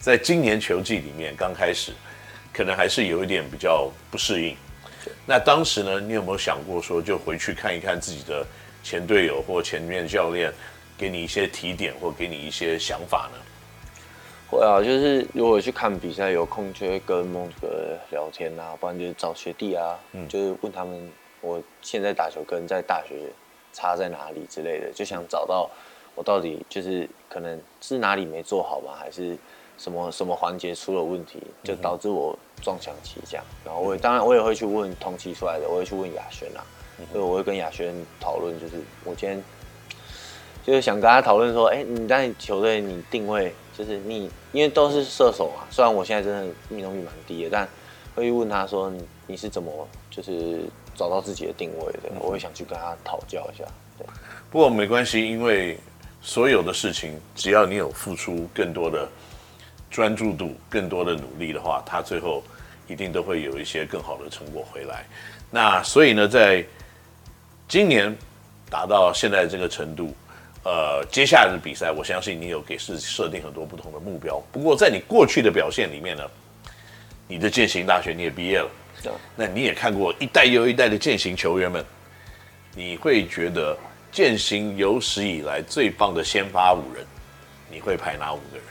在今年球季里面刚开始，可能还是有一点比较不适应。那当时呢，你有没有想过说，就回去看一看自己的前队友或前面教练，给你一些提点或给你一些想法呢？会啊，就是如果去看比赛，有空就会跟孟子哥聊天啊，不然就是找学弟啊，嗯，就是问他们我现在打球跟在大学差在哪里之类的，就想找到我到底就是可能是哪里没做好吗？还是什么什么环节出了问题，就导致我撞墙期这样。然后我也当然我也会去问同期出来的，我会去问亚轩啊，所以我会跟亚轩讨论，就是我今天就是想跟他讨论说，哎，你在球队你定位就是你，因为都是射手嘛，虽然我现在真的命中率蛮低的，但会问他说你，你是怎么就是。找到自己的定位的，我会想去跟他讨教一下。对，不过没关系，因为所有的事情，只要你有付出更多的专注度、更多的努力的话，他最后一定都会有一些更好的成果回来。那所以呢，在今年达到现在这个程度，呃，接下来的比赛，我相信你有给自己设定很多不同的目标。不过在你过去的表现里面呢，你的践行大学你也毕业了。那你也看过一代又一代的践行球员们，你会觉得践行有史以来最棒的先发五人，你会排哪五个人？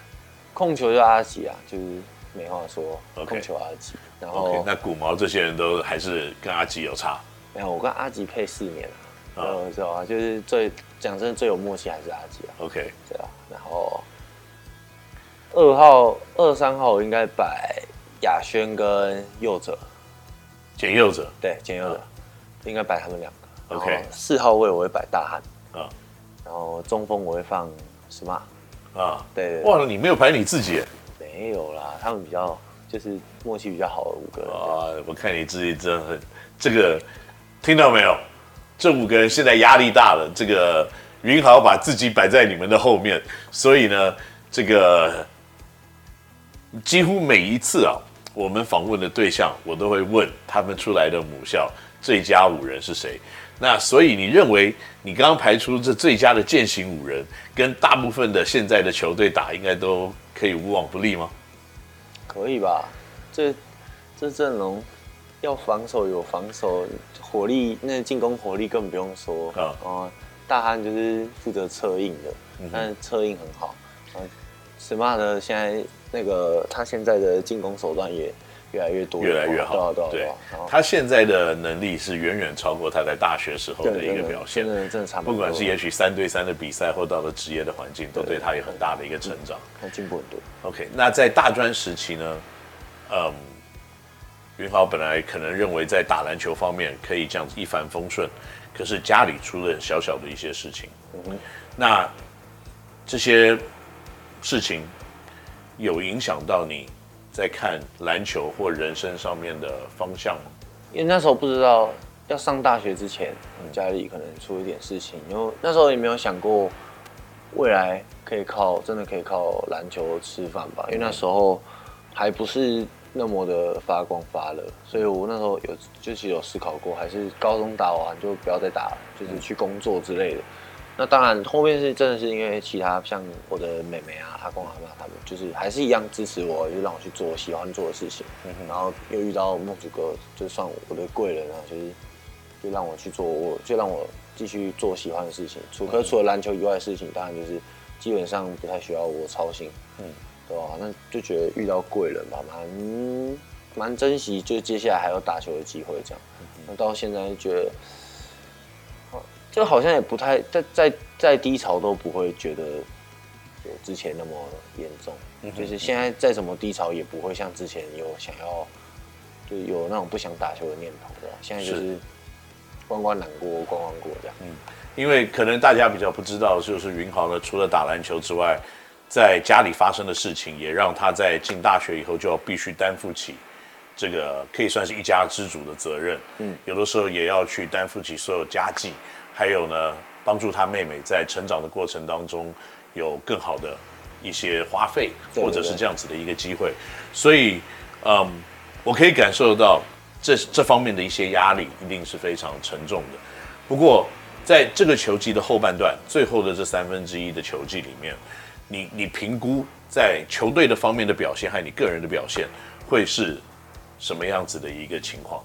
控球就阿吉啊，就是没话说。Okay. 控球阿吉，然后那古毛这些人都还是跟阿吉有差。没有，我跟阿吉配四年了，呃，知道啊，就是最讲真的最有默契还是阿吉啊。OK，对啊，然后二号、二三号应该摆亚轩跟右者。简右者，对，简佑哲，应该摆他们两个。OK，四号位我会摆大汉，啊，然后中锋我会放 Smart，啊，对，哇，你没有排你自己？没有啦，他们比较就是默契比较好的五个人。啊，我看你自己真的很，这个听到没有？这五个人现在压力大了，这个云豪把自己摆在你们的后面，所以呢，这个几乎每一次啊。我们访问的对象，我都会问他们出来的母校最佳五人是谁。那所以你认为你刚刚排出这最佳的践行五人，跟大部分的现在的球队打，应该都可以无往不利吗？可以吧？这这阵容要防守有防守火力，那进攻火力更不用说啊。哦，大汉就是负责策应的，但策应很好。嗯，Smart 现在。那个他现在的进攻手段也越来越多，越来越好。对，对，对，他现在的能力是远远超过他在大学时候的一个表现。真的，真的差不多。不管是也许三对三的比赛，或到了职业的环境，都对他有很大的一个成长。他进步很多。OK，那在大专时期呢？嗯，云豪本来可能认为在打篮球方面可以这样子一帆风顺，可是家里出了小小的一些事情。嗯哼，那这些事情。有影响到你在看篮球或人生上面的方向吗？因为那时候不知道要上大学之前，家里可能出一点事情，因为那时候也没有想过未来可以靠真的可以靠篮球吃饭吧。因为那时候还不是那么的发光发热，所以我那时候有就是有思考过，还是高中打完就不要再打了，就是去工作之类的。那当然，后面是真的是因为其他像我的妹妹啊、阿公阿妈他们，就是还是一样支持我，就让我去做我喜欢做的事情。嗯、哼然后又遇到孟主哥，就算我的贵人啊，就是就让我去做，我就让我继续做喜欢的事情。除可除了篮球以外的事情，当然就是基本上不太需要我操心。嗯，对吧？那就觉得遇到贵人吧，蛮蛮珍惜，就接下来还有打球的机会这样。那到现在觉得。就好像也不太在在在低潮都不会觉得有之前那么严重，嗯、就是现在再怎么低潮也不会像之前有想要就有那种不想打球的念头，对吧？现在就是关关难过关关过这样。嗯，因为可能大家比较不知道，就是云豪呢，除了打篮球之外，在家里发生的事情，也让他在进大学以后就要必须担负起这个可以算是一家之主的责任。嗯，有的时候也要去担负起所有家计。还有呢，帮助他妹妹在成长的过程当中有更好的一些花费，或者是这样子的一个机会，所以，嗯，我可以感受到这这方面的一些压力一定是非常沉重的。不过，在这个球季的后半段，最后的这三分之一的球季里面，你你评估在球队的方面的表现还有你个人的表现会是什么样子的一个情况？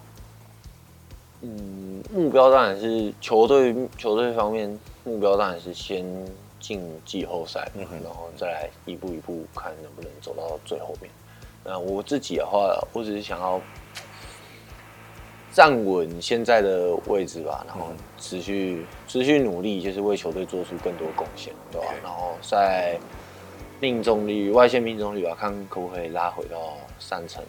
嗯，目标当然是球队球队方面目标当然是先进季后赛，嗯，然后再来一步一步看能不能走到最后面。那我自己的话，我只是想要站稳现在的位置吧，然后持续持续努力，就是为球队做出更多贡献，对吧？然后在命中率、外线命中率啊，看可不可以拉回到三成。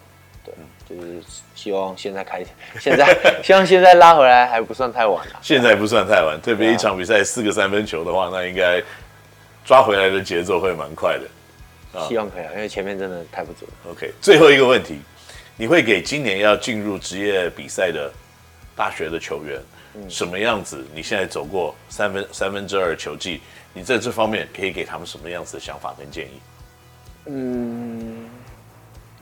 对，就是希望现在开，现在 希望现在拉回来还不算太晚了。现在不算太晚，特别一场比赛四个三分球的话，那应该抓回来的节奏会蛮快的。希望可以啊，因为前面真的太不足了。OK，最后一个问题，你会给今年要进入职业比赛的大学的球员，什么样子？你现在走过三分三分之二球季，你在这方面可以给他们什么样子的想法跟建议？嗯，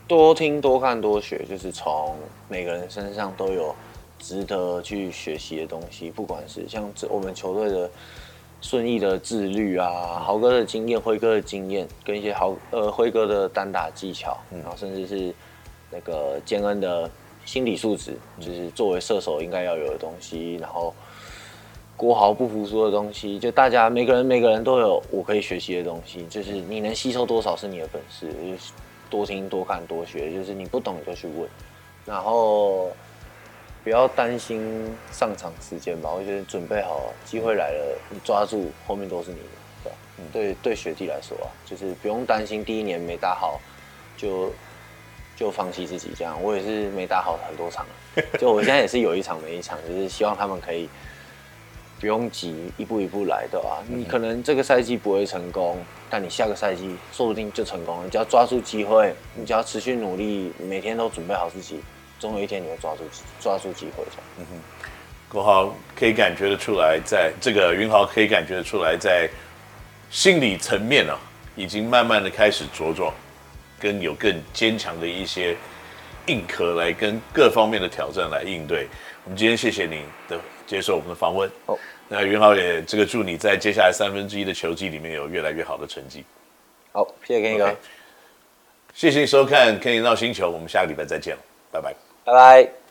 多听多看多学，就是从每个人身上都有值得去学习的东西，不管是像这我们球队的。顺义的自律啊，豪哥的经验，辉哥的经验，跟一些豪呃辉哥的单打技巧，然后甚至是那个建恩的心理素质，就是作为射手应该要有的东西，然后国豪不服输的东西，就大家每个人每个人都有我可以学习的东西，就是你能吸收多少是你的本事，就是多听多看多学，就是你不懂你就去问，然后。不要担心上场时间吧，我觉得准备好，机会来了，你抓住，后面都是你的，对吧？嗯，对对，学弟来说啊，就是不用担心第一年没打好，就就放弃自己这样。我也是没打好很多场，就我现在也是有一场没一场，就是希望他们可以不用急，一步一步来，对吧？你可能这个赛季不会成功，但你下个赛季说不定就成功了。你只要抓住机会，你只要持续努力，每天都准备好自己。总有一天你会抓住抓住机会的。嗯哼，国豪可以感觉得出来，在这个云豪可以感觉得出来，在心理层面啊，已经慢慢的开始茁壮，跟有更坚强的一些硬壳来跟各方面的挑战来应对。我们今天谢谢您的接受我们的访问。哦，那云老也这个祝你在接下来三分之一的球季里面有越来越好的成绩。好，谢谢 Kenny 哥，谢谢你收看《Kenny NOW 星球》，我们下个礼拜再见了，拜拜。拜拜。